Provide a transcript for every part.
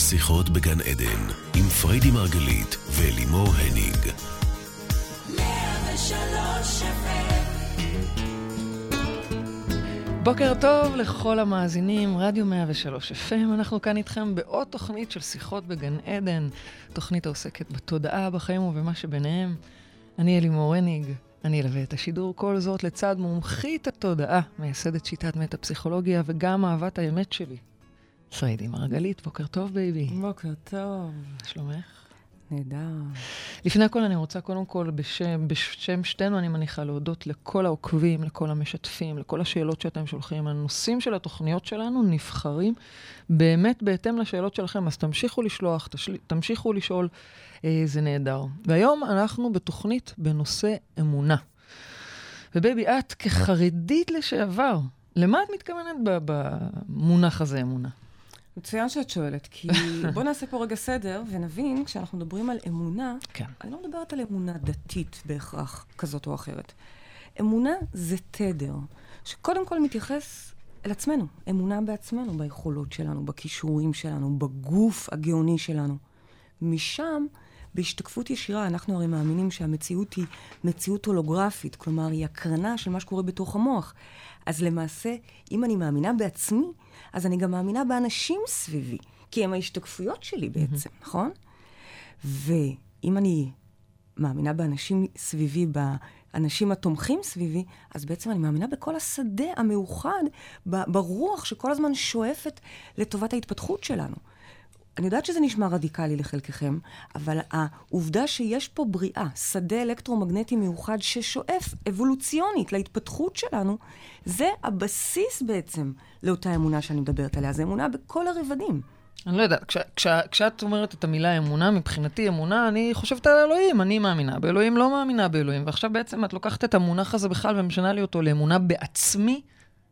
שיחות בגן עדן, עם פריידי מרגלית ולימור הניג. בוקר טוב לכל המאזינים, רדיו 103 FM, אנחנו כאן איתכם בעוד תוכנית של שיחות בגן עדן, תוכנית העוסקת בתודעה, בחיים ובמה שביניהם. אני אלימור הניג, אני אלווה את השידור, כל זאת לצד מומחית התודעה, מייסדת שיטת מטה-פסיכולוגיה וגם אהבת האמת שלי. פריידי מרגלית, בוקר טוב בייבי. בוקר טוב. מה שלומך? נהדר. לפני הכל אני רוצה קודם כל בשם, בשם שתינו אני מניחה להודות לכל העוקבים, לכל המשתפים, לכל השאלות שאתם שולחים. הנושאים של התוכניות שלנו נבחרים באמת בהתאם לשאלות שלכם, אז תמשיכו לשלוח, תשל... תמשיכו לשאול, אה, זה נהדר. והיום אנחנו בתוכנית בנושא אמונה. ובייבי, את כחרדית לשעבר, למה את מתכוונת במונח הזה, אמונה? מצוין שאת שואלת, כי בוא נעשה פה רגע סדר ונבין, כשאנחנו מדברים על אמונה, כן. אני לא מדברת על אמונה דתית בהכרח, כזאת או אחרת. אמונה זה תדר, שקודם כל מתייחס אל עצמנו, אמונה בעצמנו, ביכולות שלנו, בכישורים שלנו, בגוף הגאוני שלנו. משם, בהשתקפות ישירה, אנחנו הרי מאמינים שהמציאות היא מציאות הולוגרפית, כלומר, היא הקרנה של מה שקורה בתוך המוח. אז למעשה, אם אני מאמינה בעצמי, אז אני גם מאמינה באנשים סביבי, כי הם ההשתקפויות שלי בעצם, mm-hmm. נכון? ואם אני מאמינה באנשים סביבי, באנשים התומכים סביבי, אז בעצם אני מאמינה בכל השדה המאוחד, ברוח שכל הזמן שואפת לטובת ההתפתחות שלנו. אני יודעת שזה נשמע רדיקלי לחלקכם, אבל העובדה שיש פה בריאה, שדה אלקטרומגנטי מיוחד ששואף אבולוציונית להתפתחות שלנו, זה הבסיס בעצם לאותה אמונה שאני מדברת עליה. זו אמונה בכל הרבדים. אני לא יודעת, כש, כש, כשאת אומרת את המילה אמונה, מבחינתי אמונה, אני חושבת על אלוהים, אני מאמינה באלוהים, לא מאמינה באלוהים. ועכשיו בעצם את לוקחת את המונח הזה בכלל ומשנה לי אותו לאמונה בעצמי,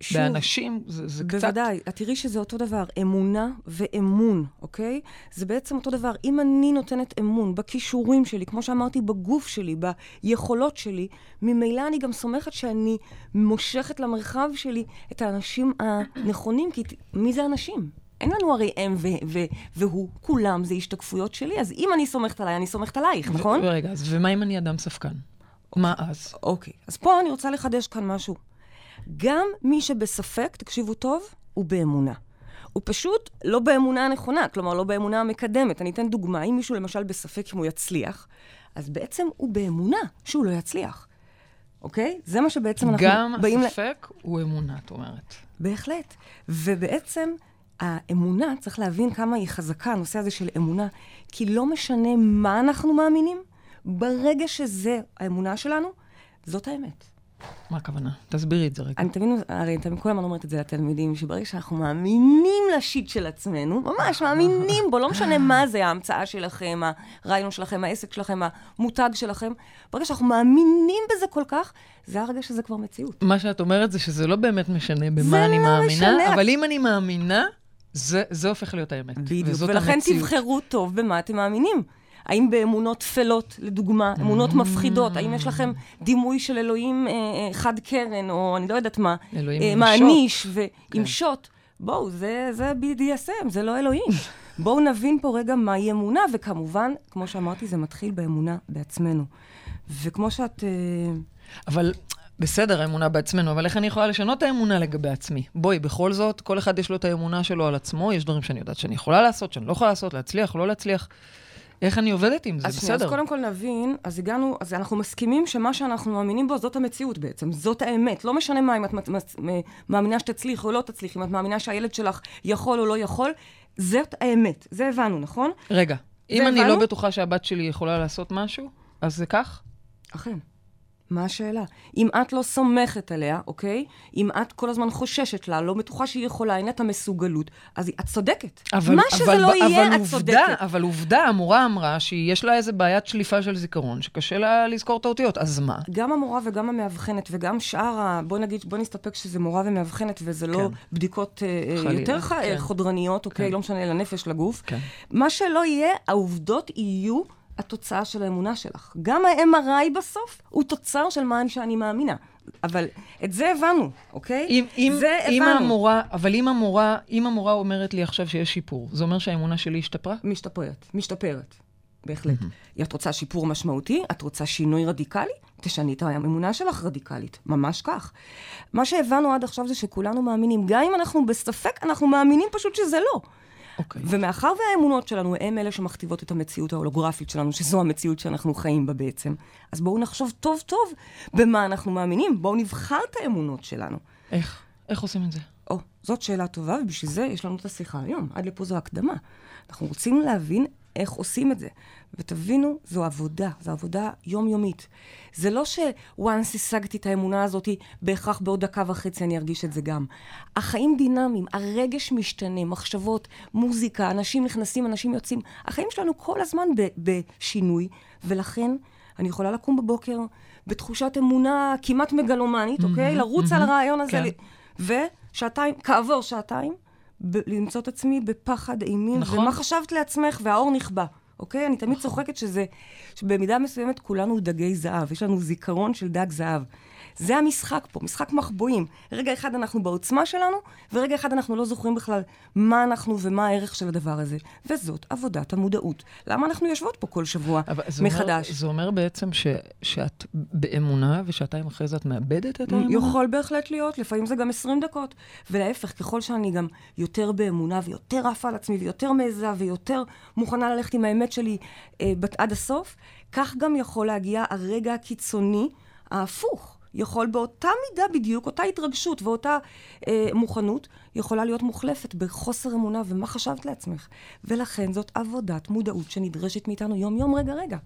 שוב, באנשים, זה, זה בוודאי, קצת... בוודאי, את תראי שזה אותו דבר, אמונה ואמון, אוקיי? זה בעצם אותו דבר. אם אני נותנת אמון בכישורים שלי, כמו שאמרתי, בגוף שלי, ביכולות שלי, ממילא אני גם סומכת שאני מושכת למרחב שלי את האנשים הנכונים, כי מי זה אנשים? אין לנו הרי הם ו- ו- והוא, כולם זה השתקפויות שלי, אז אם אני סומכת עליי, אני סומכת עלייך, נכון? רגע, אז ומה אם אני אדם ספקן? מה אז? אוקיי, אז פה אני רוצה לחדש כאן משהו. גם מי שבספק, תקשיבו טוב, הוא באמונה. הוא פשוט לא באמונה הנכונה, כלומר, לא באמונה המקדמת. אני אתן דוגמה, אם מישהו למשל בספק אם הוא יצליח, אז בעצם הוא באמונה שהוא לא יצליח. אוקיי? זה מה שבעצם אנחנו באים... גם הספק ל... הוא אמונה, את אומרת. בהחלט. ובעצם האמונה, צריך להבין כמה היא חזקה, הנושא הזה של אמונה, כי לא משנה מה אנחנו מאמינים, ברגע שזה האמונה שלנו, זאת האמת. מה הכוונה? תסבירי את זה רגע. אני תמיד, הרי תמיד כל הזמן אומרת את זה לתלמידים, שברגע שאנחנו מאמינים לשיט של עצמנו, ממש מאמינים בו, לא משנה מה זה ההמצאה שלכם, הרעיון שלכם, העסק שלכם, המותג שלכם, ברגע שאנחנו מאמינים בזה כל כך, זה הרגע שזה כבר מציאות. מה שאת אומרת זה שזה לא באמת משנה במה אני לא מאמינה, משנה. אבל אם אני מאמינה, זה, זה הופך להיות האמת. בדיוק, ולכן המציאות. תבחרו טוב במה אתם מאמינים. האם באמונות טפלות, לדוגמה, אמונות מפחידות? האם יש לכם דימוי של אלוהים אה, אה, חד קרן, או אני לא יודעת מה, אה, מעניש ועם כן. שוט? בואו, זה, זה BDSM, זה לא אלוהים. בואו נבין פה רגע מהי אמונה, וכמובן, כמו שאמרתי, זה מתחיל באמונה בעצמנו. וכמו שאת... אה... אבל בסדר, האמונה בעצמנו, אבל איך אני יכולה לשנות את האמונה לגבי עצמי? בואי, בכל זאת, כל אחד יש לו את האמונה שלו על עצמו, יש דברים שאני יודעת שאני יכולה לעשות, שאני לא יכולה לעשות, להצליח, לא להצליח. איך אני עובדת עם זה? אז בסדר. אז קודם כל נבין, אז הגענו, אז אנחנו מסכימים שמה שאנחנו מאמינים בו זאת המציאות בעצם, זאת האמת. לא משנה מה, אם את מאמינה שתצליחי או לא תצליחי, אם את מאמינה שהילד שלך יכול או לא יכול, זאת האמת. זה הבנו, נכון? רגע, אם אני הבנו? לא בטוחה שהבת שלי יכולה לעשות משהו, אז זה כך? אכן. מה השאלה? אם את לא סומכת עליה, אוקיי? אם את כל הזמן חוששת לה, לא בטוחה שהיא יכולה, אין לה את המסוגלות, אז את צודקת. אבל, מה שזה אבל, לא אבל יהיה, עובדה, את צודקת. אבל עובדה, המורה אמרה שיש לה איזה בעיית שליפה של זיכרון, שקשה לה לזכור את האותיות, אז מה? גם המורה וגם המאבחנת, וגם שאר ה... בוא נגיד, בוא נסתפק שזה מורה ומאבחנת, וזה לא כן. לא בדיקות uh, חלילה, יותר כן. חודרניות, אוקיי? כן. לא משנה, לנפש, לגוף. כן. מה שלא יהיה, העובדות יהיו... התוצאה של האמונה שלך. גם ה-MRI בסוף הוא תוצר של מה שאני מאמינה. אבל את זה הבנו, אוקיי? אם, אם, זה אם הבנו. המורה, אבל אם המורה, אם המורה אומרת לי עכשיו שיש שיפור, זה אומר שהאמונה שלי השתפרה? משתפרת, משתפרת, בהחלט. Mm-hmm. את רוצה שיפור משמעותי? את רוצה שינוי רדיקלי? תשני את האמונה שלך רדיקלית, ממש כך. מה שהבנו עד עכשיו זה שכולנו מאמינים, גם אם אנחנו בספק, אנחנו מאמינים פשוט שזה לא. אוקיי. ומאחר והאמונות שלנו הן אלה שמכתיבות את המציאות ההולוגרפית שלנו, שזו המציאות שאנחנו חיים בה בעצם, אז בואו נחשוב טוב טוב במה אנחנו מאמינים, בואו נבחר את האמונות שלנו. איך? איך עושים את זה? או, זאת שאלה טובה, ובשביל זה יש לנו את השיחה היום. עד לפה זו הקדמה. אנחנו רוצים להבין איך עושים את זה. ותבינו, זו עבודה, זו עבודה יומיומית. זה לא ש-once השגתי את האמונה הזאת, בהכרח בעוד דקה וחצי אני ארגיש את זה גם. החיים דינמיים, הרגש משתנה, מחשבות, מוזיקה, אנשים נכנסים, אנשים יוצאים. החיים שלנו כל הזמן בשינוי, ולכן אני יכולה לקום בבוקר בתחושת אמונה כמעט מגלומנית, אוקיי? לרוץ על הרעיון הזה. כן. ושעתיים, כעבור שעתיים, ב- למצוא את עצמי בפחד אימים, נכון. ומה חשבת לעצמך, והאור נכבה. אוקיי? אני תמיד צוחקת שזה, שבמידה מסוימת כולנו דגי זהב, יש לנו זיכרון של דג זהב. זה המשחק פה, משחק מחבואים. רגע אחד אנחנו בעוצמה שלנו, ורגע אחד אנחנו לא זוכרים בכלל מה אנחנו ומה הערך של הדבר הזה. וזאת עבודת המודעות. למה אנחנו יושבות פה כל שבוע זה מחדש? אומר, זה אומר בעצם ש, שאת באמונה, ושעתיים אחרי זה את מאבדת את האמונה? יכול בהחלט להיות, לפעמים זה גם 20 דקות. ולהפך, ככל שאני גם יותר באמונה ויותר עפה על עצמי ויותר מעיזה ויותר מוכנה ללכת עם האמת שלי אה, בת- עד הסוף, כך גם יכול להגיע הרגע הקיצוני ההפוך. יכול באותה מידה בדיוק, אותה התרגשות ואותה אה, מוכנות, יכולה להיות מוחלפת בחוסר אמונה, ומה חשבת לעצמך? ולכן זאת עבודת מודעות שנדרשת מאיתנו יום-יום, רגע-רגע.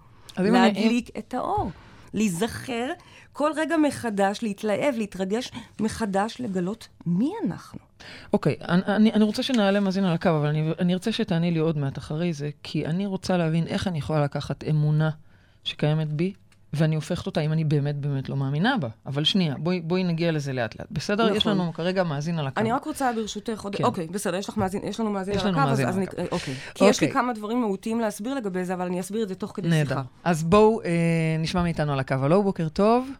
אם אני- להדליק את האור. להיזכר כל רגע מחדש, להתלהב, להתרגש מחדש, לגלות מי אנחנו. אוקיי, אני, אני, אני רוצה שנעלה מאזין על הקו, אבל אני, אני ארצה שתעני לי עוד מעט אחרי זה, כי אני רוצה להבין איך אני יכולה לקחת אמונה שקיימת בי, ואני הופכת אותה אם אני באמת באמת לא מאמינה בה. אבל שנייה, בואי, בואי נגיע לזה לאט לאט. בסדר? נכון. יש לנו כרגע מאזין על הקו. אני רק רוצה ברשותך עוד... כן. אוקיי, בסדר, יש לך מאזין, יש לנו מאזין יש על לנו הקו, אז- מאזין אז על אני... הקו. אוקיי. כי יש לי אוקיי. כמה דברים מהותיים להסביר לגבי זה, אבל אני אסביר את זה תוך כדי נהדר. שיחה. אז בואו אה, נשמע מאיתנו על הקו. הלו, בוקר טוב.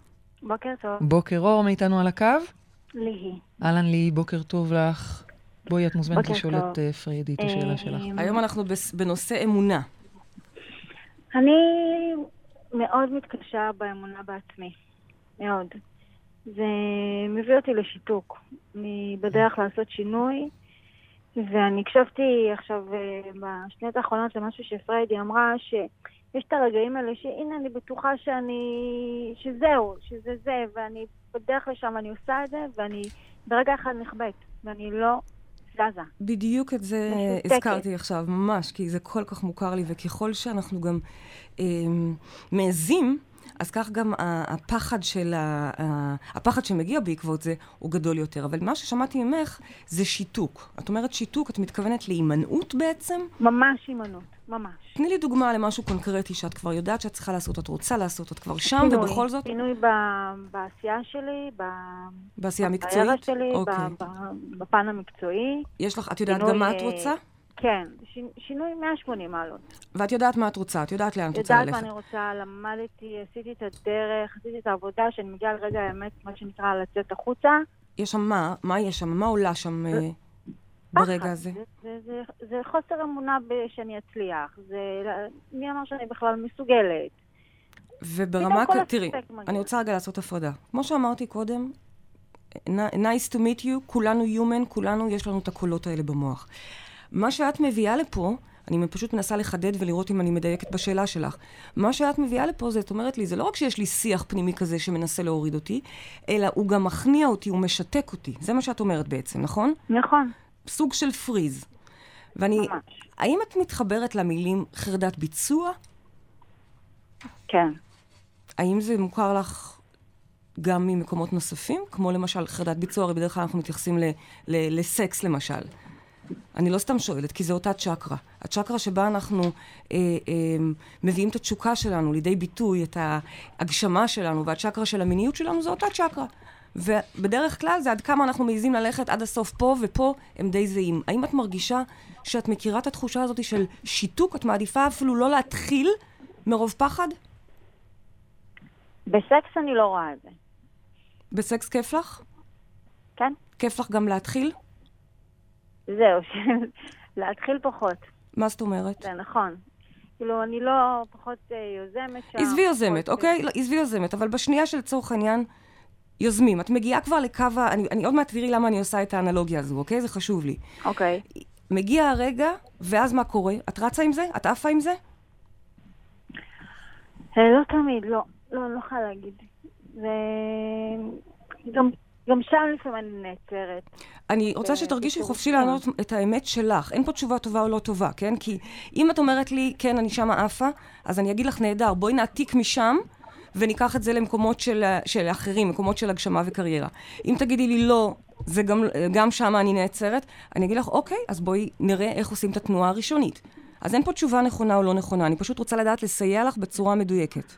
בוקר טוב, בוקר אור מאיתנו על הקו. ליהי. אהלן לי, בוקר טוב לך. בואי, את מוזמנת לשאול. את אה, פריידי את השאלה אה, שלך. היום אנחנו בנושא אמונה. אני מאוד מתקשה באמונה בעצמי, מאוד. זה מביא אותי לשיתוק. אני בדרך לעשות שינוי, ואני הקשבתי עכשיו אה, בשניות האחרונות למשהו שפריידי אמרה, שיש את הרגעים האלה שהנה אני בטוחה שאני, שזהו, שזה זה, ואני בדרך לשם אני עושה את זה, ואני ברגע אחד נחבאת, ואני לא זזה. בדיוק את זה משותקת. הזכרתי עכשיו, ממש, כי זה כל כך מוכר לי, וככל שאנחנו גם אה, מעזים, אז כך גם הפחד של. ה- הפחד שמגיע בעקבות זה הוא גדול יותר. אבל מה ששמעתי ממך זה שיתוק. את אומרת שיתוק, את מתכוונת להימנעות בעצם? ממש הימנעות, ממש. תני לי דוגמה למשהו קונקרטי שאת כבר יודעת שאת צריכה לעשות, את רוצה לעשות, את כבר שם, שינוי, ובכל זאת, שינוי ב, בעשייה שלי, ב... בעשייה בקריירה מקצועית? שלי, אוקיי. ב, בפן המקצועי. יש לך, את יודעת שינוי, גם מה את אה, רוצה? כן, ש, שינוי 180 מעלות. ואת יודעת מה את רוצה, את יודעת לאן את רוצה יודעת ללכת. מה אני רוצה, למדתי, עשיתי את הדרך, עשיתי את העבודה, שאני מגיעה לרגע האמת, מה שנקרא, לצאת החוצה. יש שם מה? מה יש שם? מה עולה שם אה, פחד. ברגע הזה? זה, זה, זה, זה חוסר אמונה שאני אצליח. זה, מי אמר שאני בכלל מסוגלת? וברמה, כ- תראי. אני רוצה רגע לעשות הפרדה. כמו שאמרתי קודם, nice to meet you, כולנו human, כולנו יש לנו את הקולות האלה במוח. מה שאת מביאה לפה, אני פשוט מנסה לחדד ולראות אם אני מדייקת בשאלה שלך. מה שאת מביאה לפה, זה, את אומרת לי, זה לא רק שיש לי שיח פנימי כזה שמנסה להוריד אותי, אלא הוא גם מכניע אותי, הוא משתק אותי. זה מה שאת אומרת בעצם, נכון? נכון, סוג של פריז. ואני, ממש. האם את מתחברת למילים חרדת ביצוע? כן. האם זה מוכר לך גם ממקומות נוספים? כמו למשל חרדת ביצוע, הרי בדרך כלל אנחנו מתייחסים ל- ל- לסקס למשל. אני לא סתם שואלת, כי זו אותה צ'קרה. הצ'קרה שבה אנחנו אה, אה, מביאים את התשוקה שלנו לידי ביטוי, את ההגשמה שלנו, והצ'קרה של המיניות שלנו, זו אותה צ'קרה. ובדרך כלל זה עד כמה אנחנו מעיזים ללכת עד הסוף פה, ופה הם די זהים. האם את מרגישה שאת מכירה את התחושה הזאת של שיתוק? את מעדיפה אפילו לא להתחיל מרוב פחד? בסקס אני לא רואה את זה. בסקס כיף לך? כן. כיף לך גם להתחיל? זהו. להתחיל פחות. מה זאת אומרת? זה נכון. כאילו, אני לא פחות אה, יוזמת שם. עזבי יוזמת, אוקיי? לא, עזבי יוזמת, אבל בשנייה שלצורך העניין יוזמים, את מגיעה כבר לקו ה... אני, אני עוד מעט תראי למה אני עושה את האנלוגיה הזו, אוקיי? זה חשוב לי. אוקיי. מגיע הרגע, ואז מה קורה? את רצה עם זה? את עפה עם זה? אה, לא תמיד, לא. לא, אני לא יכולה להגיד. זה... גם, גם שם לפעמים אני נעצרת. אני רוצה אה, שתרגישי חופשי. לענות את האמת שלך. אין פה תשובה טובה או לא טובה, כן? כי אם את אומרת לי, כן, אני שמה עפה, אז אני אגיד לך, נהדר, בואי נעתיק משם. וניקח את זה למקומות של, של אחרים, מקומות של הגשמה וקריירה. אם תגידי לי לא, זה גם, גם שם אני נעצרת, אני אגיד לך, אוקיי, אז בואי נראה איך עושים את התנועה הראשונית. אז אין פה תשובה נכונה או לא נכונה, אני פשוט רוצה לדעת לסייע לך בצורה מדויקת.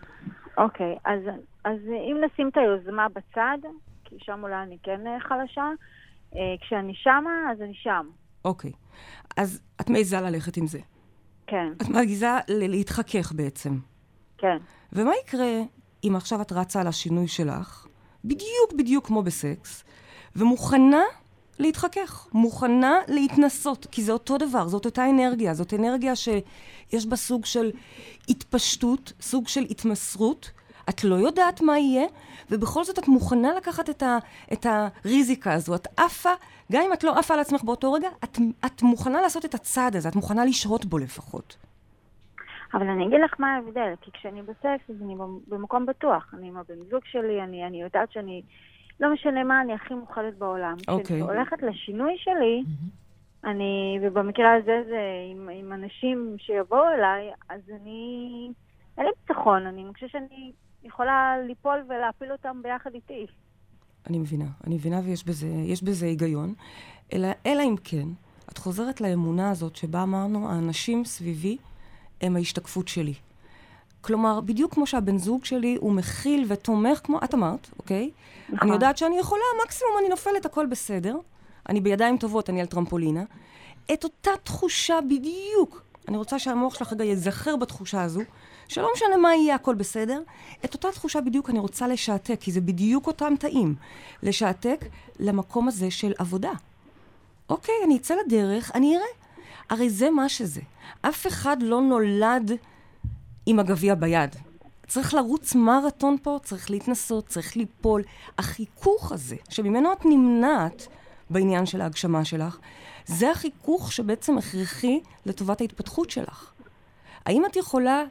אוקיי, אז, אז אם נשים את היוזמה בצד, כי שם אולי אני כן אה, חלשה, אה, כשאני שמה, אז אני שם. אוקיי. אז את מעיזה ללכת עם זה. כן, את מעיזה להתחכך בעצם. כן. ומה יקרה אם עכשיו את רצה על השינוי שלך, בדיוק בדיוק כמו בסקס, ומוכנה להתחכך, מוכנה להתנסות, כי זה אותו דבר, זאת אותה אנרגיה, זאת אנרגיה שיש בה סוג של התפשטות, סוג של התמסרות, את לא יודעת מה יהיה, ובכל זאת את מוכנה לקחת את, ה, את הריזיקה הזו, את עפה, גם אם את לא עפה על עצמך באותו רגע, את, את מוכנה לעשות את הצעד הזה, את מוכנה לשהות בו לפחות. אבל אני אגיד לך מה ההבדל, כי כשאני בסקס, אז אני במקום בטוח. אני עם הבן זוג שלי, אני, אני יודעת שאני, לא משנה מה, אני הכי מוכנת בעולם. אוקיי. כשאני הולכת לשינוי שלי, אני, ובמקרה הזה זה עם, עם אנשים שיבואו אליי, אז אני, אין לי ביטחון, אני חושבת שאני יכולה ליפול ולהפיל אותם ביחד איתי. אני מבינה, אני מבינה ויש בזה, בזה היגיון. אלא, אלא אם כן, את חוזרת לאמונה הזאת שבה אמרנו, האנשים סביבי הם ההשתקפות שלי. כלומר, בדיוק כמו שהבן זוג שלי הוא מכיל ותומך, כמו את אמרת, אוקיי? נכון. אני יודעת שאני יכולה, מקסימום אני נופלת, הכל בסדר. אני בידיים טובות, אני על טרמפולינה. את אותה תחושה בדיוק, אני רוצה שהמוח שלך רגע ייזכר בתחושה הזו, שלא משנה מה יהיה, הכל בסדר. את אותה תחושה בדיוק אני רוצה לשעתק, כי זה בדיוק אותם תאים. לשעתק למקום הזה של עבודה. אוקיי, אני אצא לדרך, אני אראה. הרי זה מה שזה. אף אחד לא נולד עם הגביע ביד. צריך לרוץ מרתון פה, צריך להתנסות, צריך ליפול. החיכוך הזה, שממנו את נמנעת בעניין של ההגשמה שלך, זה החיכוך שבעצם הכרחי לטובת ההתפתחות שלך. האם את יכולה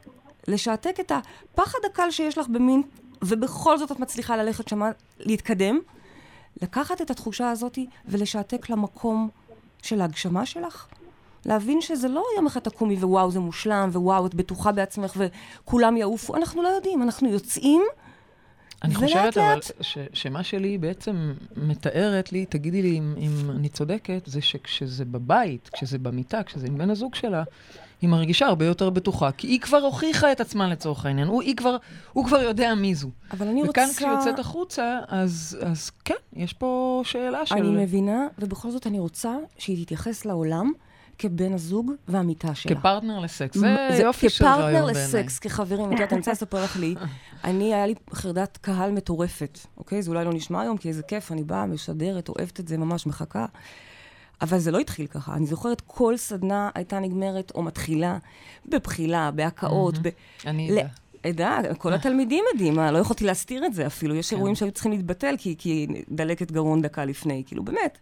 לשעתק את הפחד הקל שיש לך במין, ובכל זאת את מצליחה ללכת שמה, להתקדם? לקחת את התחושה הזאת ולשעתק למקום של ההגשמה שלך? להבין שזה לא יום אחד תקומי ווואו זה מושלם, ווואו את בטוחה בעצמך וכולם יעופו, אנחנו לא יודעים, אנחנו יוצאים. אני חושבת אבל לאט- ש, שמה שלי בעצם מתארת לי, תגידי לי אם, אם אני צודקת, זה שכשזה בבית, כשזה במיטה, כשזה עם בן הזוג שלה, היא מרגישה הרבה יותר בטוחה, כי היא כבר הוכיחה את עצמה לצורך העניין, הוא, היא כבר, הוא כבר יודע מי זו. אבל אני וכאן רוצה... כשהיא יוצאת החוצה, אז, אז כן, יש פה שאלה של... אני מבינה, ובכל זאת אני רוצה שהיא תתייחס לעולם כבן הזוג והמיטה שלה. כפרטנר לסקס, מ- זה יופי של רעיון כפרטנר בעיניי. לסקס, כחברים, את יודעת, אני רוצה לספר לך לי, אני, היה לי חרדת קהל מטורפת, אוקיי? זה אולי לא נשמע היום, כי איזה כיף, אני באה, משדרת, אוהבת את זה, ממש מחכה. אבל זה לא התחיל ככה. אני זוכרת, כל סדנה הייתה נגמרת או מתחילה בבחילה, בהקאות, ב... אני אדע. עדה, כל התלמידים מה, לא יכולתי להסתיר את זה אפילו. יש כן. אירועים שהיו צריכים להתבטל כי, כי דלקת גרון דקה לפני, כאילו, באמת.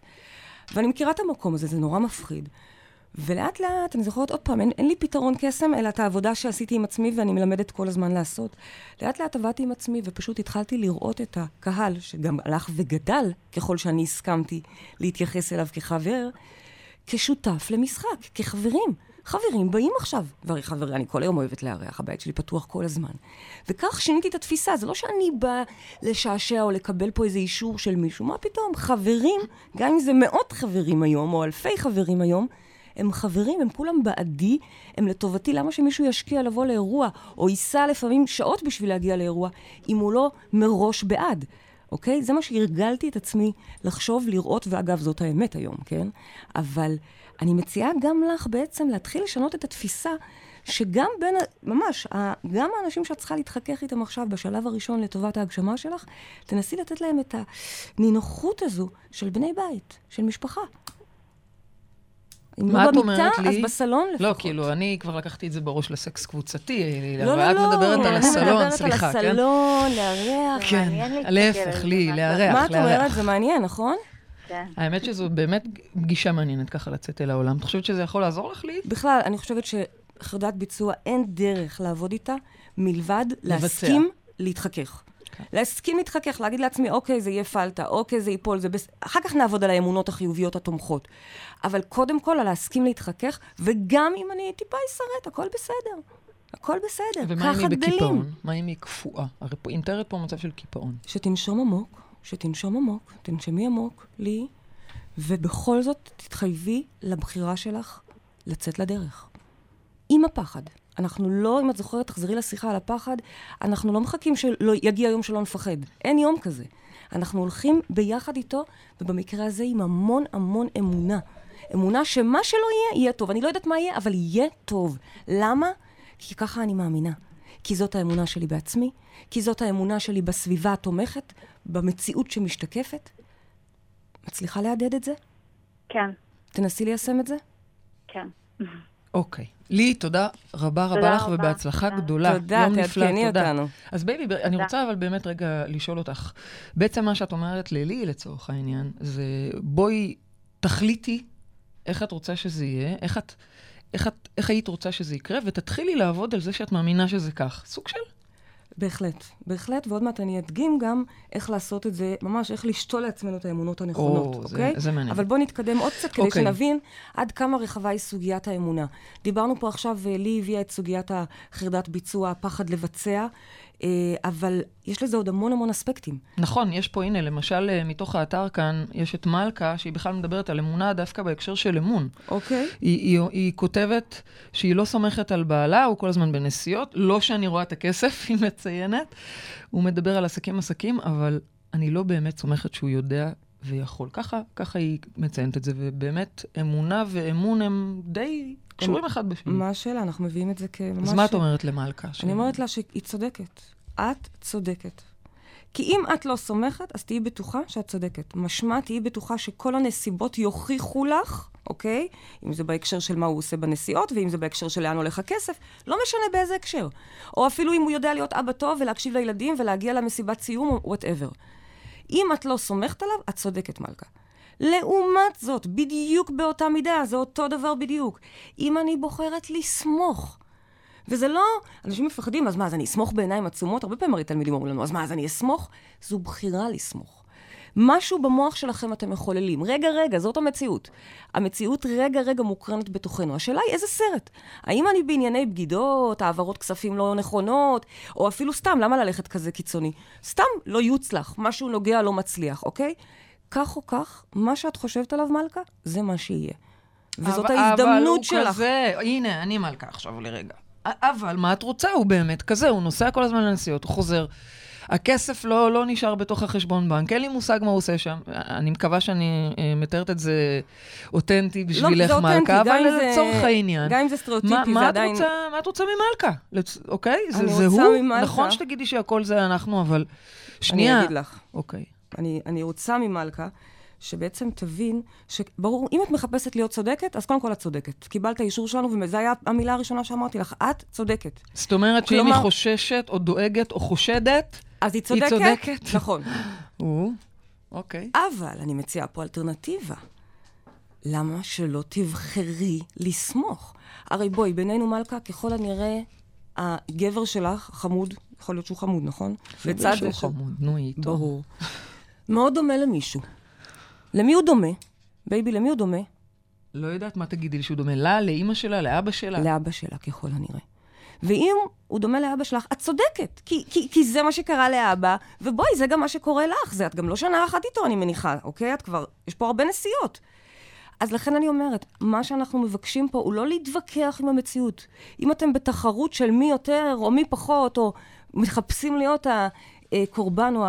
ואני מכירה את המקום הזה, זה נורא מפחיד. ולאט לאט, אני זוכרת עוד פעם, אין, אין לי פתרון קסם, אלא את העבודה שעשיתי עם עצמי ואני מלמדת כל הזמן לעשות. לאט לאט עבדתי עם עצמי ופשוט התחלתי לראות את הקהל, שגם הלך וגדל ככל שאני הסכמתי להתייחס אליו כחבר, כשותף למשחק, כחברים. חברים באים עכשיו. והרי חברים, אני כל היום אוהבת לארח, הבית שלי פתוח כל הזמן. וכך שיניתי את התפיסה, זה לא שאני באה לשעשע או לקבל פה איזה אישור של מישהו, מה פתאום? חברים, גם אם זה מאות חברים היום, או אלפי חברים היום, הם חברים, הם כולם בעדי, הם לטובתי. למה שמישהו ישקיע לבוא לאירוע, או ייסע לפעמים שעות בשביל להגיע לאירוע, אם הוא לא מראש בעד? אוקיי? זה מה שהרגלתי את עצמי לחשוב, לראות, ואגב, זאת האמת היום, כן? אבל אני מציעה גם לך בעצם להתחיל לשנות את התפיסה שגם בין, ממש, גם האנשים שאת צריכה להתחכך איתם עכשיו בשלב הראשון לטובת ההגשמה שלך, תנסי לתת להם את הנינוחות הזו של בני בית, של משפחה. אם לא במיטה, אז בסלון לא, לפחות. לא, כאילו, אני כבר לקחתי את זה בראש לסקס קבוצתי, לא, לא, לא. ואת מדברת על הסלון, סליחה, כן? אני מדברת על הסלון, לארח. כן, להפך, לי, לארח, לארח. מה את אומרת? זה מעניין, נכון? כן. האמת שזו באמת פגישה מעניינת ככה לצאת אל העולם. את חושבת שזה יכול לעזור לך, לי? בכלל, אני חושבת שחרדת ביצוע, אין דרך לעבוד איתה מלבד להסכים להתחכך. כן. להסכים להתחכך, להגיד לעצמי, אוקיי, זה יהיה פלטה, אוקיי, זה ייפול, זה בס... אחר כך נעבוד על האמונות החיוביות התומכות. אבל קודם כל, על להסכים להתחכך, וגם אם אני טיפה אסרט, הכל בסדר. הכל בסדר, ומה אם היא בקיפאון? מה אם היא קפואה? הרי היא מתארת פה מצב של קיפאון. שתנשום עמוק, שתנשום עמוק, תנשמי עמוק, לי, ובכל זאת תתחייבי לבחירה שלך לצאת לדרך. עם הפחד. אנחנו לא, אם את זוכרת, תחזרי לשיחה על הפחד, אנחנו לא מחכים שיגיע יום שלא נפחד. אין יום כזה. אנחנו הולכים ביחד איתו, ובמקרה הזה עם המון המון אמונה. אמונה שמה שלא יהיה, יהיה טוב. אני לא יודעת מה יהיה, אבל יהיה טוב. למה? כי ככה אני מאמינה. כי זאת האמונה שלי בעצמי, כי זאת האמונה שלי בסביבה התומכת, במציאות שמשתקפת. מצליחה להדהד את זה? כן. תנסי ליישם את זה? כן. אוקיי. לי, תודה רבה רבה לך, ובהצלחה גדולה. תודה, תעדכני אותנו. אז בייבי, אני רוצה אבל באמת רגע לשאול אותך. בעצם מה שאת אומרת ללי, לצורך העניין, זה בואי תחליטי איך את רוצה שזה יהיה, איך את... איך, את, איך היית רוצה שזה יקרה, ותתחילי לעבוד על זה שאת מאמינה שזה כך. סוג של בהחלט, בהחלט, ועוד מעט אני אדגים גם איך לעשות את זה, ממש איך לשתול לעצמנו את האמונות הנכונות, או, אוקיי? זה, זה מעניין. אבל בואו נתקדם עוד קצת כדי אוקיי. שנבין עד כמה רחבה היא סוגיית האמונה. דיברנו פה עכשיו, לי הביאה את סוגיית החרדת ביצוע, הפחד לבצע. אה, אבל יש לזה עוד המון המון אספקטים. נכון, יש פה, הנה, למשל, אה, מתוך האתר כאן, יש את מלכה, שהיא בכלל מדברת על אמונה דווקא בהקשר של אמון. אוקיי. היא, היא, היא כותבת שהיא לא סומכת על בעלה, הוא כל הזמן בנסיעות, לא שאני רואה את הכסף, היא מציינת. הוא מדבר על עסקים עסקים, אבל אני לא באמת סומכת שהוא יודע ויכול. ככה, ככה היא מציינת את זה, ובאמת, אמונה ואמון הם די קשורים אחד בשני. מה השאלה? אנחנו מביאים את זה כממש... אז מה את אומרת למלכה? אני אומרת לה שהיא צודקת. את צודקת. כי אם את לא סומכת, אז תהיי בטוחה שאת צודקת. משמע, תהיי בטוחה שכל הנסיבות יוכיחו לך, אוקיי? אם זה בהקשר של מה הוא עושה בנסיעות, ואם זה בהקשר של לאן הולך הכסף, לא משנה באיזה הקשר. או אפילו אם הוא יודע להיות אבא טוב ולהקשיב לילדים ולהגיע למסיבת סיום, וואטאבר. אם את לא סומכת עליו, את צודקת, מלכה. לעומת זאת, בדיוק באותה מידה, זה אותו דבר בדיוק. אם אני בוחרת לסמוך, וזה לא, אנשים מפחדים, אז מה, אז אני אסמוך בעיניים עצומות? הרבה פעמים הרי תלמידים אומרים לנו, אז מה, אז אני אסמוך? זו בחירה לסמוך. משהו במוח שלכם אתם מחוללים. רגע, רגע, זאת המציאות. המציאות רגע, רגע מוקרנת בתוכנו. השאלה היא איזה סרט? האם אני בענייני בגידות, העברות כספים לא נכונות, או אפילו סתם, למה ללכת כזה קיצוני? סתם לא יוצלח, משהו נוגע לא מצליח, אוקיי? כך או כך, מה שאת חושבת עליו, מלכה, זה מה שיהיה. וזאת אבל, ההזדמנות שלך. אבל הוא כזה, הנה, אני מלכה עכשיו לרגע. אבל מה את רוצה? הוא באמת כזה, הוא נוסע כל הזמן לנסיעות, הוא חוזר. הכסף לא, לא נשאר בתוך החשבון בנק, אין לי מושג מה הוא עושה שם. אני מקווה שאני אה, מתארת את זה אותנטי בשבילך, לא, מלכה, אבל לצורך העניין. גם אם זה סטריאוטיפי, מה, זה מה עדיין... רוצה, מה את רוצה ממלכה? לצ... אוקיי? זה, זה הוא? ממלכה. נכון שתגידי שהכל זה אנחנו, אבל... שנייה. אני אגיד לך. אוקיי. אני, אני רוצה ממלכה שבעצם תבין, שברור, אם את מחפשת להיות צודקת, אז קודם כל את צודקת. קיבלת אישור שלנו, וזו הייתה המילה הראשונה שאמרתי לך, את צודקת. זאת אומרת שאם היא חוששת, או דואגת, או חושדת, אז היא צודקת. היא צודקת. נכון. אוקיי. אבל אני מציעה פה אלטרנטיבה. למה שלא תבחרי לסמוך? הרי בואי, בינינו מלכה, ככל הנראה, הגבר שלך חמוד, יכול להיות שהוא חמוד, נכון? לצד זה שהוא חמוד, נו, איתו. ברור. מאוד דומה למישהו. למי הוא דומה? בייבי, למי הוא דומה? לא יודעת מה תגידי לי שהוא דומה לה, לאימא שלה, לאבא שלה. לאבא שלה, ככל הנראה. ואם הוא דומה לאבא שלך, את צודקת, כי, כי, כי זה מה שקרה לאבא, ובואי, זה גם מה שקורה לך, זה את גם לא שנה אחת איתו, אני מניחה, אוקיי? את כבר, יש פה הרבה נסיעות. אז לכן אני אומרת, מה שאנחנו מבקשים פה הוא לא להתווכח עם המציאות. אם אתם בתחרות של מי יותר או מי פחות, או מחפשים להיות הקורבן או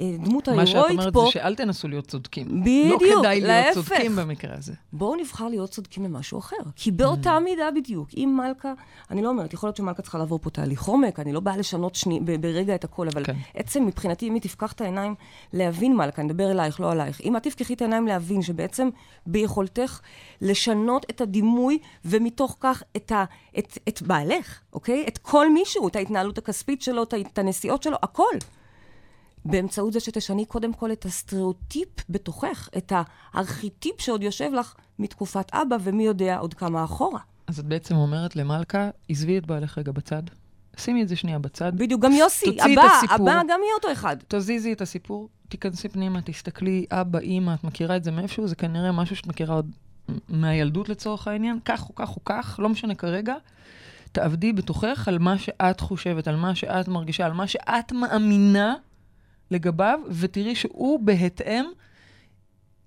הדמות מה שאת ההירואית אומרת פה... זה שאל תנסו להיות צודקים. בדיוק, לא כדאי להיות להפך. צודקים במקרה הזה. בואו נבחר להיות צודקים למשהו אחר. כי באותה Mm. מידה בדיוק, אם מלכה, אני לא אומרת, יכול להיות שמלכה צריכה לעבור פה תהליך עומק, אני לא באה לשנות שני, ב- ברגע את הכל, אבל כן. עצם מבחינתי, אם היא תפקח את העיניים להבין מלכה, אני אדבר אלייך, לא עלייך, אם את תפקחי את העיניים להבין שבעצם ביכולתך לשנות את הדימוי, ומתוך כך את, ה, את, את בעלך, אוקיי? את כל מישהו, את ההתנהלות הכספית שלו, את הנסיעות שלו, הכל. באמצעות זה שתשני קודם כל את הסטריאוטיפ בתוכך, את הארכיטיפ שעוד יושב לך מתקופת אבא, ומי יודע עוד כמה אחורה. אז את בעצם אומרת למלכה, עזבי את בעלך רגע בצד, שימי את זה שנייה בצד, בדיוק, גם יוסי, הבא. הבא גם יהיה אותו אחד. תזיזי את הסיפור, תיכנסי פנימה, תסתכלי, אבא, אימא, את מכירה את זה מאיפשהו? זה כנראה משהו שאת מכירה עוד מהילדות לצורך העניין, כך או כך או כך, לא משנה כרגע. תעבדי בתוכך על מה שאת חושבת, על מה שאת מרגישה, על מה שאת מאמינה לגביו, ותראי שהוא בהתאם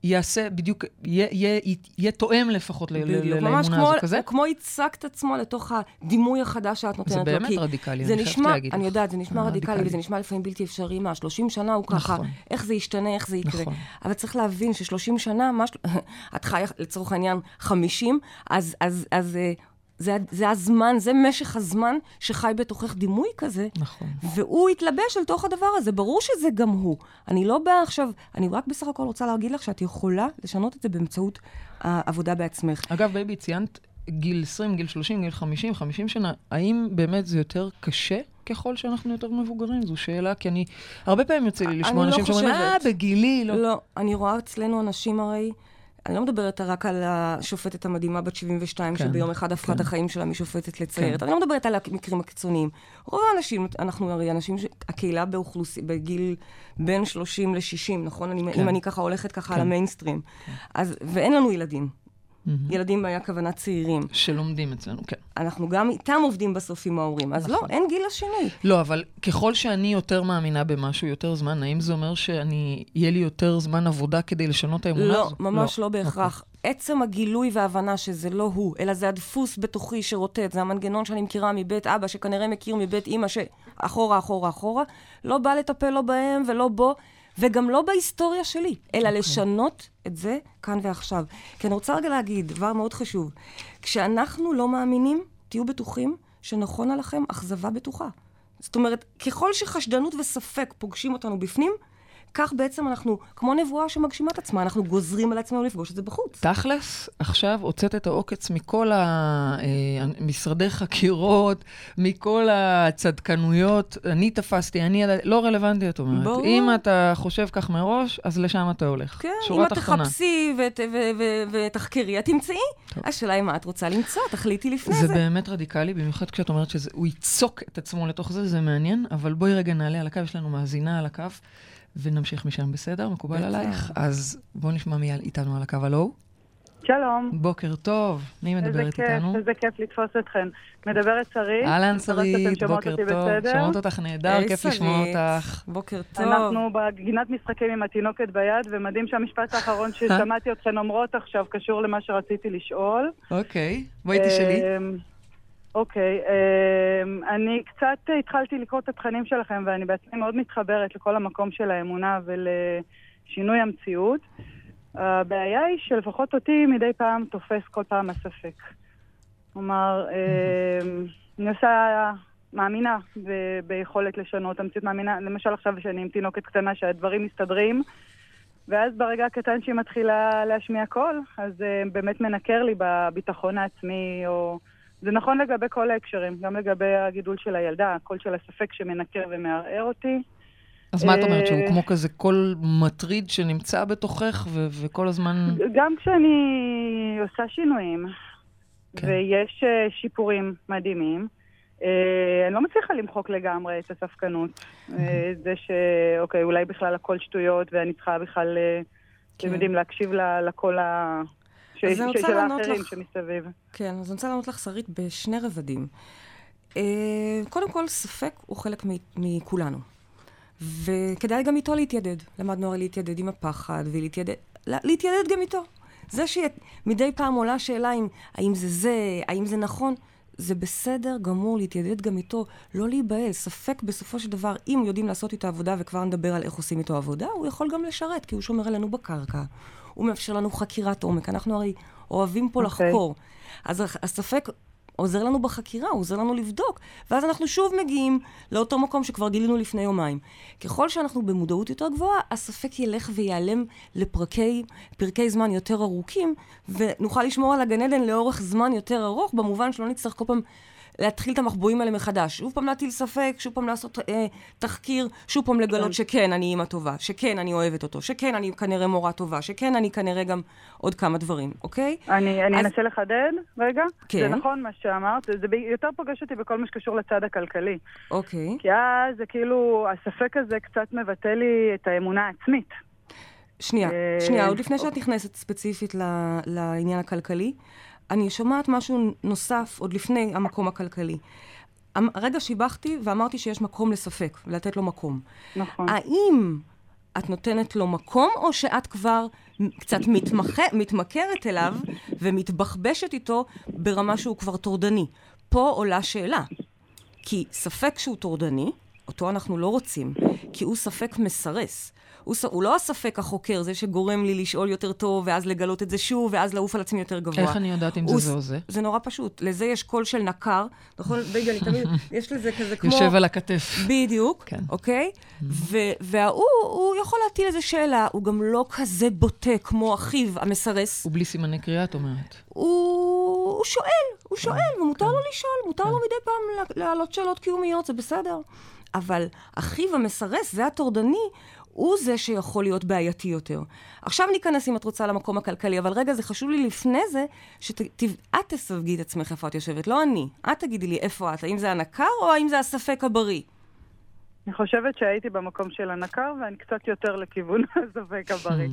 יעשה בדיוק, יהיה, יהיה, יהיה תואם לפחות ל- ל- בדיוק, ממש לאמונה כמו, הזו כזה. הוא כמו הצקת עצמו לתוך הדימוי החדש שאת נותנת לו. באמת כי רדיקלי, זה אני חייבת להגיד אני לך. יודעת, זה נשמע רדיקלי. וזה נשמע לפעמים בלתי אפשרי. מה, 30 שנה הוא ככה, נכון. איך זה ישתנה, איך זה יקרה. נכון. אבל צריך להבין ש-30 שנה, מה, את חיה לצורך העניין 50, אז, אז, אז אה, זה, זה הזמן, זה משך הזמן שחי בתוכך דימוי כזה. נכון. והוא התלבש על תוך הדבר הזה, ברור שזה גם הוא. אני לא באה עכשיו, אני רק בסך הכל רוצה להגיד לך שאת יכולה לשנות את זה באמצעות העבודה בעצמך. אגב, בייבי, ציינת גיל 20, גיל 30, גיל 50, 50 שנה. האם באמת זה יותר קשה ככל שאנחנו יותר מבוגרים? זו שאלה, כי אני... הרבה פעמים יוצא לי לשמוע לא אנשים שאומרים, אה. בגילי, לא. לא, אני רואה אצלנו אנשים הרי, אני לא מדברת רק על השופטת המדהימה בת 72, כן, שביום אחד הפכה את כן. החיים שלה משופטת לציירת. אני לא מדברת על המקרים הקיצוניים. רוב האנשים, אנחנו הרי אנשים, ש- הקהילה באוכלוסי, בגיל בין 30 ל-60, נכון? אני, כן. אם אני ככה הולכת ככה על כן. המיינסטרים. אז, ואין לנו ילדים. מהמם. ילדים היה כוונה צעירים. שלומדים אצלנו, כן. אנחנו גם איתם עובדים בסוף עם ההורים. אז לא, נכון. אין גיל לשינוי. לא, אבל ככל שאני יותר מאמינה במשהו יותר זמן, האם זה אומר שאני, יהיה לי יותר זמן עבודה כדי לשנות את האמונה לא, הזו? ממש לא בהכרח. עצם הגילוי וההבנה שזה לא הוא, אלא זה הדפוס בתוכי שרוטט, זה המנגנון שאני מכירה מבית אבא, שכנראה מכיר מבית אימא, שאחורה, אחורה, אחורה, לא בא לטפל לא בהם ולא בו, וגם לא בהיסטוריה שלי, אלא okay. לשנות את זה כאן ועכשיו. כי אני רוצה רגע להגיד דבר מאוד חשוב. כשאנחנו לא מאמינים, תהיו בטוחים שנכונה לכם אכזבה בטוחה. זאת אומרת, ככל שחשדנות וספק פוגשים אותנו בפנים, כך בעצם אנחנו, כמו נבואה שמגשימה את עצמה, אנחנו גוזרים על עצמנו לפגוש את זה בחוץ. תכלס, עכשיו הוצאת את העוקץ מכל המשרדי חקירות, מכל הצדקנויות. אני תפסתי, אני לא רלוונטי, את אומרת. ברור. אם אתה חושב כך מראש, אז לשם אתה הולך. כן, שורה אם את. תחפשי ותחקרי, את תמצאי. השאלה היא מה את רוצה למצוא, תחליטי לפני זה זה. באמת רדיקלי, במיוחד כשאת אומרת שהוא ייצוק את עצמו לתוך זה, זה מעניין, אבל בואי רגע נעלה על הקו, יש לנו מאזינה על הקו, ונמשיך משם, בסדר? מקובל בטח. עלייך? אז בואו נשמע מי איתנו על הקו, הלו? שלום. בוקר טוב, מי איזה מדברת כיף, איתנו? איזה כיף לתפוס אתכן. מדברת שרית. אהלן שרית, בוקר אותי טוב, בסדר. שומעות אותך נהדר, כיף לשמוע. אותך. בוקר טוב. אנחנו בגינת משחקים עם התינוקת ביד, ומדהים שהמשפט האחרון ששמעתי אתכן אומרות עכשיו קשור למה שרציתי לשאול. אוקיי, בואי תשאלי. אמ, אוקיי, אמ, אני קצת התחלתי לקרוא את התכנים שלכם, ואני בעצמי מאוד מתחברת לכל המקום של האמונה ולשינוי המציאות. הבעיה היא שלפחות אותי מדי פעם תופס כל פעם הספק. כלומר, אמ, אני עושה, מאמינה ב- ביכולת לשנות המציאות, מאמינה, למשל עכשיו שאני עם תינוקת קטנה שהדברים מסתדרים, ואז ברגע הקטן שהיא מתחילה להשמיע קול, אז זה באמת מנקר לי בביטחון העצמי, או... זה נכון לגבי כל ההקשרים, גם לגבי הגידול של הילדה, הקול של הספק שמנקר ומערער אותי. אז מה את אומרת, שהוא אה, כמו כזה קול מטריד שנמצא בתוכך, ו- וכל הזמן... גם כשאני עושה שינויים, כן. ויש אה, שיפורים מדהימים, אה, אני לא מצליחה למחוק לגמרי את הספקנות. אה, זה שאוקיי, אולי בכלל הכל שטויות, ואני צריכה בכלל, אה, אתם כן. יודעים, להקשיב לקול ה... ש- של האחרים לך. שמסביב. כן, אז אני רוצה לענות לך, שרית, בשני רבדים. אה, קודם כל, ספק הוא חלק מכולנו. וכדאי גם איתו להתיידד. למדנו הרי להתיידד עם הפחד, ולהתיידד לה- להתיידד גם איתו. זה שמדי פעם עולה שאלה אם, האם זה זה, האם זה נכון, זה בסדר גמור להתיידד גם איתו, לא להיבהל. ספק בסופו של דבר, אם יודעים לעשות איתו עבודה, וכבר נדבר על איך עושים איתו עבודה, הוא יכול גם לשרת, כי הוא שומר עלינו בקרקע. הוא מאפשר לנו חקירת עומק. אנחנו הרי אוהבים פה okay. אוקיי. לחקור. אז הספק עוזר לנו בחקירה, הוא עוזר לנו לבדוק. ואז אנחנו שוב מגיעים לאותו מקום שכבר גילינו לפני יומיים. ככל שאנחנו במודעות יותר גבוהה, הספק ילך וייעלם לפרקי פרקי זמן יותר ארוכים, ונוכל לשמור על הגן עדן לאורך זמן יותר ארוך, במובן שלא נצטרך כל פעם להתחיל את המחבואים האלה מחדש. שוב פעם להטיל ספק, שוב פעם לעשות אה, תחקיר, שוב פעם לגלות כן. שכן, אני אימא טובה, שכן, אני אוהבת אותו, שכן, אני כנראה מורה טובה, שכן, אני כנראה גם עוד כמה דברים, אוקיי? אני, אני אז... אנסה לחדד רגע. כן. זה נכון מה שאמרת, זה ב... יותר פוגש אותי בכל מה שקשור לצד הכלכלי. אוקיי. כי אז זה כאילו, הספק הזה קצת מבטא לי את האמונה העצמית. שנייה, אה, שנייה, עוד לפני שאת נכנסת ספציפית לעניין הכלכלי, אני שומעת משהו נוסף עוד לפני המקום הכלכלי. הרגע שיבחתי ואמרתי שיש מקום לספק, ולתת לו מקום. נכון. האם את נותנת לו מקום, או שאת כבר קצת מתמח... מתמכרת אליו ומתבחבשת איתו ברמה שהוא כבר טורדני? פה עולה שאלה. כי ספק שהוא טורדני, אותו אנחנו לא רוצים, כי הוא ספק מסרס. הוא, הוא לא הספק החוקר, זה שגורם לי לשאול יותר טוב, ואז לגלות את זה שוב, ואז לעוף על עצמי יותר גבוה. איך אני יודעת אם זה זה או זה? זה נורא פשוט. לזה יש קול של נקר, נכון? בייגה, אני תמיד, יש לזה כזה כמו... יושב על הכתף. בדיוק, כן. אוקיי? וההוא, הוא יכול להטיל איזו שאלה, הוא גם לא כזה בוטה כמו אחיו המסרס. הוא בלי סימני קריאה, את אומרת. הוא, הוא שואל, הוא כן, שואל, ומותר כן. לו לשאול, מותר לו מדי פעם להעלות שאלות קיומיות, זה בסדר. אבל אחיו המסרס, זה הטורדני, הוא זה שיכול להיות בעייתי יותר. עכשיו ניכנס, אם את רוצה, למקום הכלכלי, אבל רגע, זה חשוב לי לפני זה, שאת תסווגי את עצמך איפה את יושבת, לא אני. את תגידי לי איפה את, האם זה הנקר או האם זה הספק הבריא? אני חושבת שהייתי במקום של הנקר, ואני קצת יותר לכיוון הספק הבריא.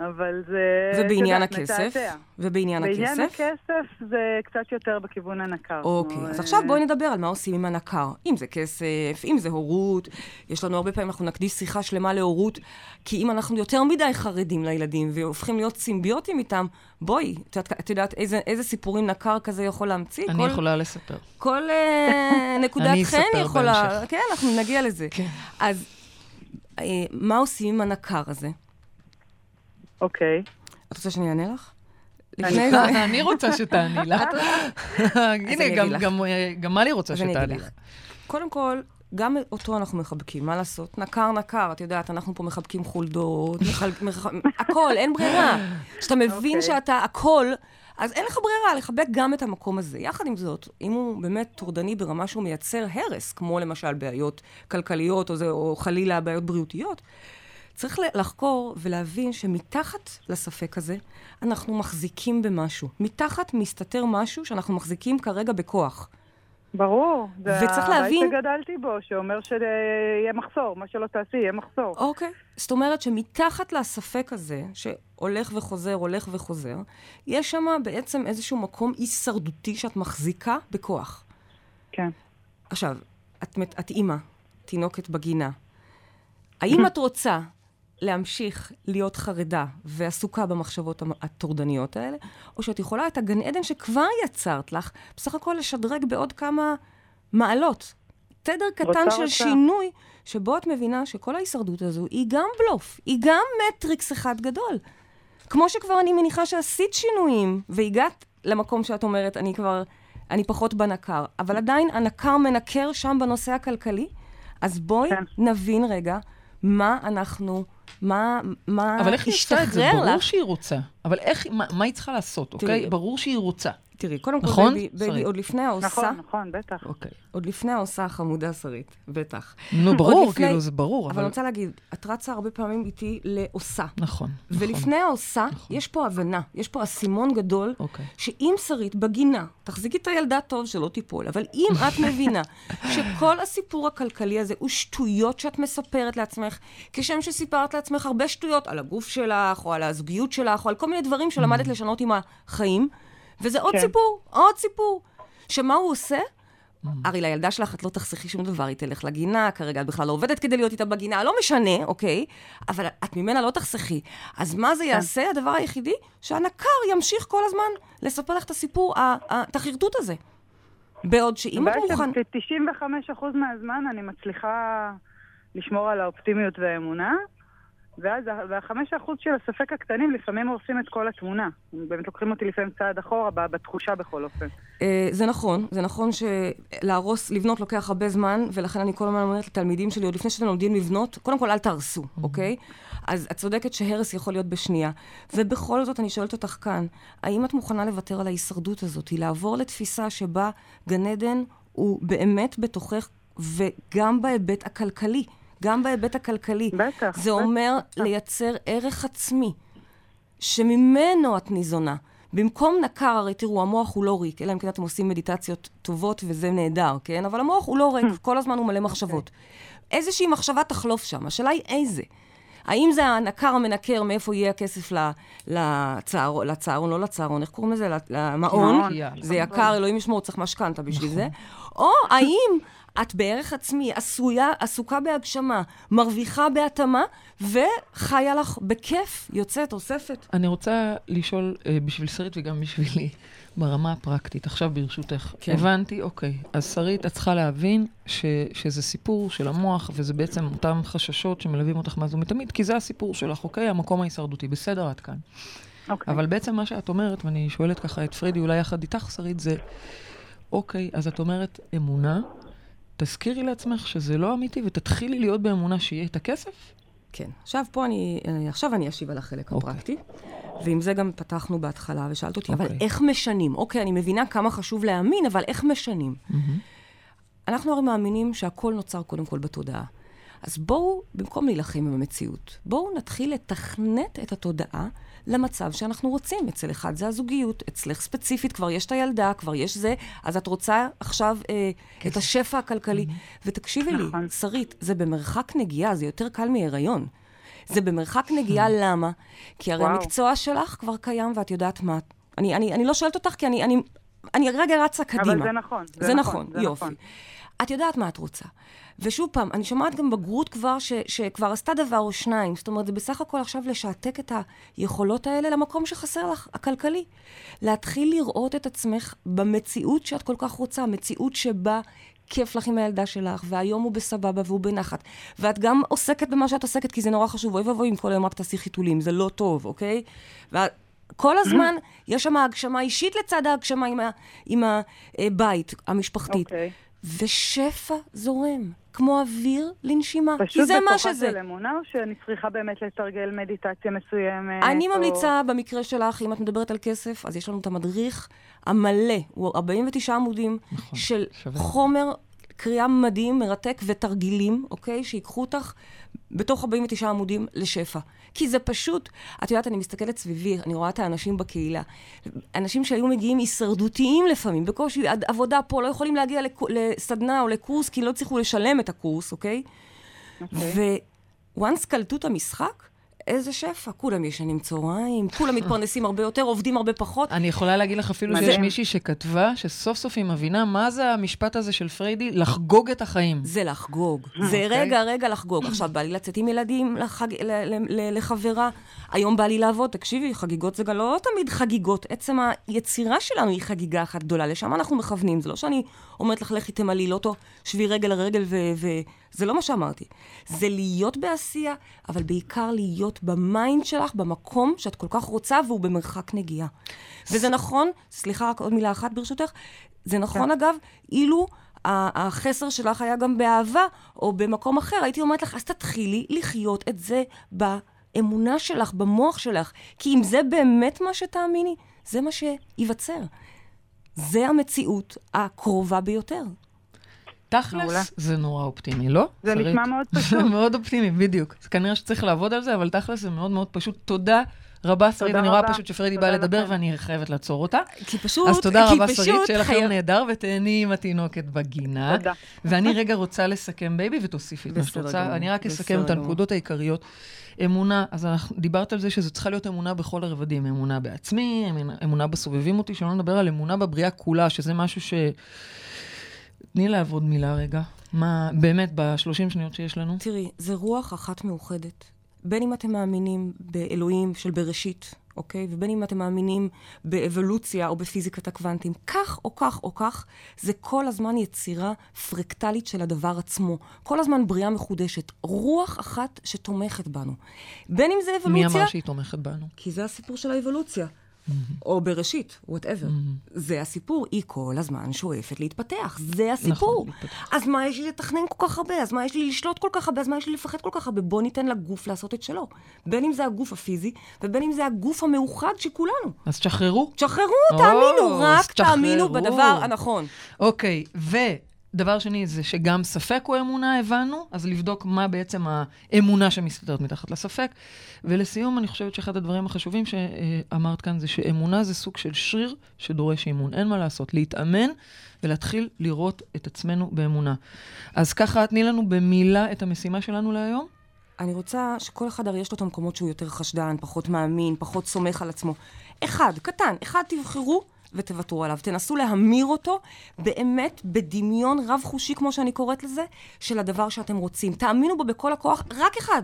אבל זה... ובעניין הכסף? מתעתע. ובעניין הכסף? בעניין הכסף זה קצת יותר בכיוון הנקר. אוקיי, אז עכשיו בואי נדבר על מה עושים עם הנקר. אם זה כסף, אם זה הורות, יש לנו הרבה פעמים, אנחנו נקדיש שיחה שלמה להורות, כי אם אנחנו יותר מדי חרדים לילדים והופכים להיות סימביוטים איתם, בואי, את, את יודעת איזה, איזה סיפורים נקר כזה יכול להמציא? אני כל, יכולה לספר. כל uh, נקודת חן יכולה... בהמשך. כן, אנחנו נגיע לזה. כן. אז uh, מה עושים עם הנקר הזה? אוקיי. את רוצה שאני אענה לך? אני רוצה שתעני לך. הנה, גם מלי רוצה שתעני לך. קודם כל, גם אותו אנחנו מחבקים, מה לעשות? נקר נקר, את יודעת, אנחנו פה מחבקים חולדות, הכל, אין ברירה. כשאתה מבין אוקיי. שאתה הכל, אז אין לך ברירה לחבק גם את המקום הזה. יחד עם זאת, אם הוא באמת טורדני ברמה שהוא מייצר הרס, כמו למשל בעיות כלכליות, או חלילה בעיות בריאותיות, צריך לחקור ולהבין שמתחת לספק הזה, אנחנו מחזיקים במשהו. מתחת מסתתר משהו שאנחנו מחזיקים כרגע בכוח. ברור. וצריך להבין... זה הבית שגדלתי בו, שאומר שיהיה מחסור. מה שלא תעשי, יהיה מחסור. אוקיי. זאת אומרת שמתחת לספק הזה, שהולך וחוזר, הולך וחוזר, יש שם בעצם איזשהו מקום הישרדותי שאת מחזיקה בכוח. כן. עכשיו, את, את אימא, תינוקת בגינה. האם את רוצה להמשיך להיות חרדה ועסוקה במחשבות הטורדניות האלה, או שאת יכולה את הגן עדן שכבר יצרת לך, בסך הכל לשדרג בעוד כמה מעלות. תדר קטן של רוצה. שינוי, שבו את מבינה שכל ההישרדות הזו היא גם בלוף, היא גם מטריקס אחד גדול. כמו שכבר אני מניחה שעשית שינויים, והגעת למקום שאת אומרת, אני כבר, אני פחות בנקר, אבל עדיין הנקר מנקר שם בנושא הכלכלי, אז בואי כן. נבין רגע מה אנחנו מה, מה אבל איך היא את זה? ברור שהיא רוצה. אבל איך, מה, מה היא צריכה לעשות, אוקיי? ברור שהיא רוצה. תראי, קודם כל, נכון? בייבי, בייבי עוד לפני העושה... נכון, נכון, בטח. אוקיי. עוד לפני העושה החמודה שרית, בטח. נו, ברור, לפני, כאילו, זה ברור, אבל... אבל אני רוצה להגיד, את רצה הרבה פעמים איתי לעושה. נכון, נכון. ולפני העושה, נכון. יש פה הבנה, יש פה אסימון גדול, אוקיי. שאם שרית בגינה, תחזיקי את הילדה טוב שלא תיפול, אבל אם את מבינה שכל הסיפור הכלכלי הזה הוא שטויות שאת מספרת לעצמך, כשם שסיפרת לעצמך הרבה שטויות על הגוף שלך, או על הזוגיות שלך, או על כל מיני דברים שלמדת לשנות עם החיים, וזה עוד כן. סיפור, עוד סיפור. שמה הוא עושה? Mm. הרי לילדה שלך את לא תחסכי שום דבר, היא תלך לגינה, כרגע את בכלל לא עובדת כדי להיות איתה בגינה, לא משנה, אוקיי? אבל את ממנה לא תחסכי. אז מה זה כן. יעשה? הדבר היחידי? שהנקר ימשיך כל הזמן לספר לך את הסיפור, את החרטוט הזה. בעוד שאם אתה מוכן... ש-95% מהזמן אני מצליחה לשמור על האופטימיות והאמונה, ואז והחמש אחוז של הספק הקטנים לפעמים הורסים את כל התמונה. הם באמת לוקחים אותי לפעמים צעד אחורה, בתחושה בכל אופן. אה, זה נכון, זה נכון שלהרוס, לבנות לוקח הרבה זמן, ולכן אני כל הזמן אומרת לתלמידים שלי, עוד לפני שאתם לומדים לבנות, קודם כל אל תהרסו, mm-hmm. אוקיי? אז את צודקת שהרס יכול להיות בשנייה. ובכל זאת, אני שואלת אותך כאן, האם את מוכנה לוותר על ההישרדות הזאת? היא לעבור לתפיסה שבה גן עדן הוא באמת בתוכך, וגם בהיבט הכלכלי. גם בהיבט הכלכלי. בטח. זה אומר בטח. לייצר ערך עצמי, שממנו את ניזונה. במקום נקר, הרי תראו, המוח הוא לא ריק, אלא אם כן אתם עושים מדיטציות טובות וזה נהדר, כן? אבל המוח הוא לא ריק, hmm. כל הזמן הוא מלא מחשבות. Okay. איזושהי מחשבה תחלוף שם, השאלה היא איזה. האם זה הנקר המנקר, מאיפה יהיה הכסף לצהרון, לצהרון, לא לצהרון, איך קוראים לזה? למעון. זה יקר, אלוהים ישמור, צריך משכנתה בשביל זה. נכון. או האם את בערך עצמי, עשויה, עסוקה בהגשמה, מרוויחה בהתאמה, וחיה לך בכיף, יוצאת, אוספת. אני רוצה לשאול uh, בשביל שרית וגם בשבילי, ברמה הפרקטית, עכשיו ברשותך. כן. הבנתי, אוקיי, אז שרית, את צריכה להבין ש, שזה סיפור של המוח, וזה בעצם אותם חששות שמלווים אותך מאז ומתמיד, כי זה הסיפור שלך, אוקיי? המקום ההישרדותי. בסדר, עד כאן. אוקיי. אבל בעצם מה שאת אומרת, ואני שואלת ככה את פרידי, אולי יחד איתך, שרית, זה, אוקיי, אז את אומרת אמונה, תזכירי לעצמך שזה לא אמיתי ותתחילי להיות באמונה שיהיה את הכסף? כן. עכשיו פה אני, אה, עכשיו אני אשיב על החלק okay. אוקיי. הפרקטי, ועם זה גם פתחנו בהתחלה, ושאלת אותי, okay. אבל אוקיי. איך משנים? אוקיי, אני מבינה כמה חשוב להאמין, אבל איך משנים? Mm-hmm. אנחנו הרי מאמינים שהכל נוצר קודם כל בתודעה. אז בואו, במקום להילחם עם המציאות, בואו נתחיל לתכנת את התודעה למצב שאנחנו רוצים. אצל אחד זה הזוגיות, אצלך ספציפית כבר יש את הילדה, כבר יש זה, אז את רוצה עכשיו אה, את השפע הכלכלי. Mm-hmm. ותקשיבי נכון. לי, שרית, זה במרחק נגיעה, זה יותר קל מהיריון. זה במרחק נגיעה, למה? כי הרי וואו. המקצוע שלך כבר קיים ואת יודעת מה. אני, אני, אני לא שואלת אותך, כי אני, אני, אני רגע רצה קדימה. אבל זה נכון. זה, זה נכון, נכון, יופי. נכון. את יודעת מה את רוצה. ושוב פעם, אני שומעת גם בגרות כבר, ש, שכבר עשתה דבר או שניים. זאת אומרת, זה בסך הכל עכשיו לשעתק את היכולות האלה למקום שחסר לך, הכלכלי. להתחיל לראות את עצמך במציאות שאת כל כך רוצה, מציאות שבה כיף לך עם הילדה שלך, והיום הוא בסבבה והוא בנחת. ואת גם עוסקת במה שאת עוסקת, כי זה נורא חשוב. אוי ואבוי אם כל היום רק תעשי חיתולים, זה לא טוב, אוקיי? כל הזמן יש שם הגשמה אישית לצד ההגשמה עם, ה, עם הבית המשפחתית. Okay. ושפע זורם, כמו אוויר לנשימה, כי זה מה שזה. פשוט בכוחה של אמונה, או שאני צריכה באמת לתרגל מדיטציה מסוימת? אני או... ממליצה, במקרה שלך, אם את מדברת על כסף, אז יש לנו את המדריך המלא, הוא 49 עמודים נכון, של שווה. חומר קריאה מדהים, מרתק ותרגילים, אוקיי? שיקחו אותך בתוך 49 עמודים לשפע. כי זה פשוט, את יודעת, אני מסתכלת סביבי, אני רואה את האנשים בקהילה. אנשים שהיו מגיעים הישרדותיים לפעמים, בקושי, עבודה פה, לא יכולים להגיע לסדנה או לקורס, כי לא הצליחו לשלם את הקורס, אוקיי? אוקיי. וואנס קלטו את המשחק, איזה שפע, כולם ישנים צהריים, כולם מתפרנסים הרבה יותר, עובדים הרבה פחות. אני יכולה להגיד לך אפילו שיש מישהי שכתבה, שסוף סוף היא מבינה מה זה המשפט הזה של פריידי, לחגוג את החיים. זה לחגוג. זה אוקיי. רגע, רגע לחגוג. עכשיו, בא לי לצאת עם ילדים לחברה, היום בא לי לעבוד, תקשיבי, חגיגות זה גם לא תמיד חגיגות. עצם היצירה שלנו היא חגיגה אחת גדולה, לשם אנחנו מכוונים. זה לא שאני אומרת לך, לכי תמלאי לוטו, שבי רגל לרגל ו... זה לא מה שאמרתי. זה להיות בעשייה, אבל בעיקר להיות ב mind שלך, במקום שאת כל כך רוצה, והוא במרחק נגיעה. וזה נכון, סליחה, רק עוד מילה אחת ברשותך, זה נכון, כן. אגב, אילו... החסר שלך היה גם באהבה, או במקום אחר, הייתי אומרת לך, אז תתחילי לחיות את זה באמונה שלך, במוח שלך. כי אם זה באמת מה שתאמיני, זה מה שייווצר. זה המציאות הקרובה ביותר. תכלס, זה נורא אופטימי, לא? זה שרית? נשמע מאוד פשוט. זה מאוד אופטימי, בדיוק. אז כנראה שצריך לעבוד על זה, אבל תכלס זה מאוד מאוד פשוט. תודה. רבה, שרית, אני רואה פשוט שפרדי באה לדבר ואני חייבת לעצור אותה. כי פשוט, אז תודה רבה, שרית, שיהיה לך יום נהדר, ותהני עם התינוקת בגינה. תודה. ואני רגע רוצה לסכם, בייבי, ותוסיפי את מה שאת רוצה. אני רק אסכם את הנקודות העיקריות. אמונה, אז אנחנו, דיברת על זה שזה צריכה להיות אמונה בכל הרבדים, אמונה בעצמי, אמונה בסובבים אותי, שלא נדבר על אמונה בבריאה כולה, שזה משהו ש... תני לעבוד מילה רגע. מה, באמת, בשלושים שניות שיש לנו? תראי, זה רוח אחת מאוחדת. בין אם אתם מאמינים באלוהים של בראשית, אוקיי? ובין אם אתם מאמינים באבולוציה או בפיזיקת הקוונטים, כך או כך או כך, זה כל הזמן יצירה פרקטלית של הדבר עצמו. כל הזמן בריאה מחודשת. רוח אחת שתומכת בנו. בין אם זה אבולוציה... מי אמר שהיא תומכת בנו? כי זה הסיפור של האבולוציה. או בראשית, whatever. זה הסיפור, היא כל הזמן שואפת להתפתח. זה הסיפור. נכון. אז מה יש לי לתכנן כל כך הרבה? אז מה יש לי לשלוט כל כך הרבה? אז מה יש לי לפחד כל כך הרבה? בוא ניתן לגוף לעשות את שלו. בין אם זה הגוף הפיזי, ובין אם זה הגוף המאוחד שכולנו. אז תשחררו. תשחררו, או, תאמינו, רק אז תשחררו. תאמינו בדבר הנכון. אוקיי, ודבר שני זה שגם ספק הוא אמונה, הבנו, אז לבדוק מה בעצם האמונה שמסתתרת מתחת לספק. ולסיום, אני חושבת שאחד הדברים החשובים שאמרת כאן זה שאמונה זה סוג של שריר שדורש אימון. אין מה לעשות, להתאמן ולהתחיל לראות את עצמנו באמונה. אז ככה, תני לנו במילה את המשימה שלנו להיום. אני רוצה שכל אחד הרי יש לו את המקומות שהוא יותר חשדן, פחות מאמין, פחות סומך על עצמו. אחד, קטן, אחד תבחרו ותוותרו עליו. תנסו להמיר אותו באמת בדמיון רב-חושי, כמו שאני קוראת לזה, של הדבר שאתם רוצים. תאמינו בו בכל הכוח, רק אחד,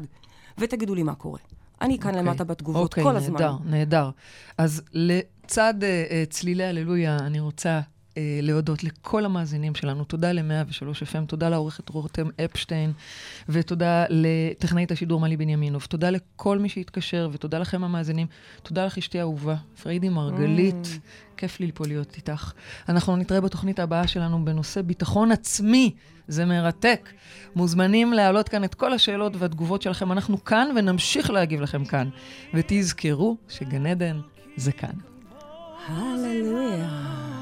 ותגידו לי מה קורה. אני כאן אוקיי. למטה בתגובות אוקיי, כל הזמן. נהדר, נהדר. אז לצד uh, צלילי הללויה, אני רוצה להודות לכל המאזינים שלנו. תודה ל-103 FM, תודה לעורכת רותם אפשטיין, ותודה לטכנאית השידור מלי בנימינוב. תודה לכל מי שהתקשר, ותודה לכם המאזינים. תודה לך, אשתי האהובה, פריידי מרגלית. Mm. כיף לי פה להיות איתך. אנחנו נתראה בתוכנית הבאה שלנו בנושא ביטחון עצמי. זה מרתק. מוזמנים להעלות כאן את כל השאלות והתגובות שלכם. אנחנו כאן ונמשיך להגיב לכם כאן. ותזכרו שגן עדן זה כאן. הללויה.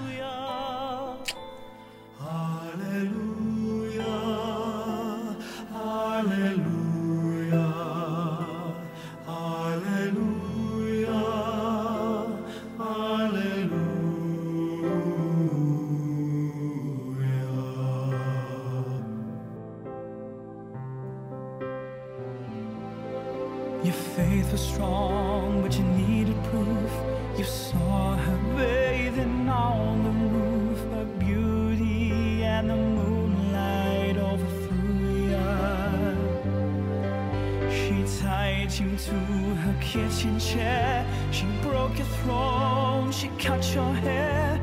Your faith was strong, but you needed proof. You saw her bathing on the roof, her beauty and the moonlight overthrew you. She tied you to her kitchen chair. She broke your throne, she cut your hair,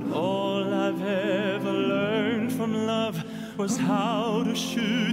but all I've ever learned from love was how to shoot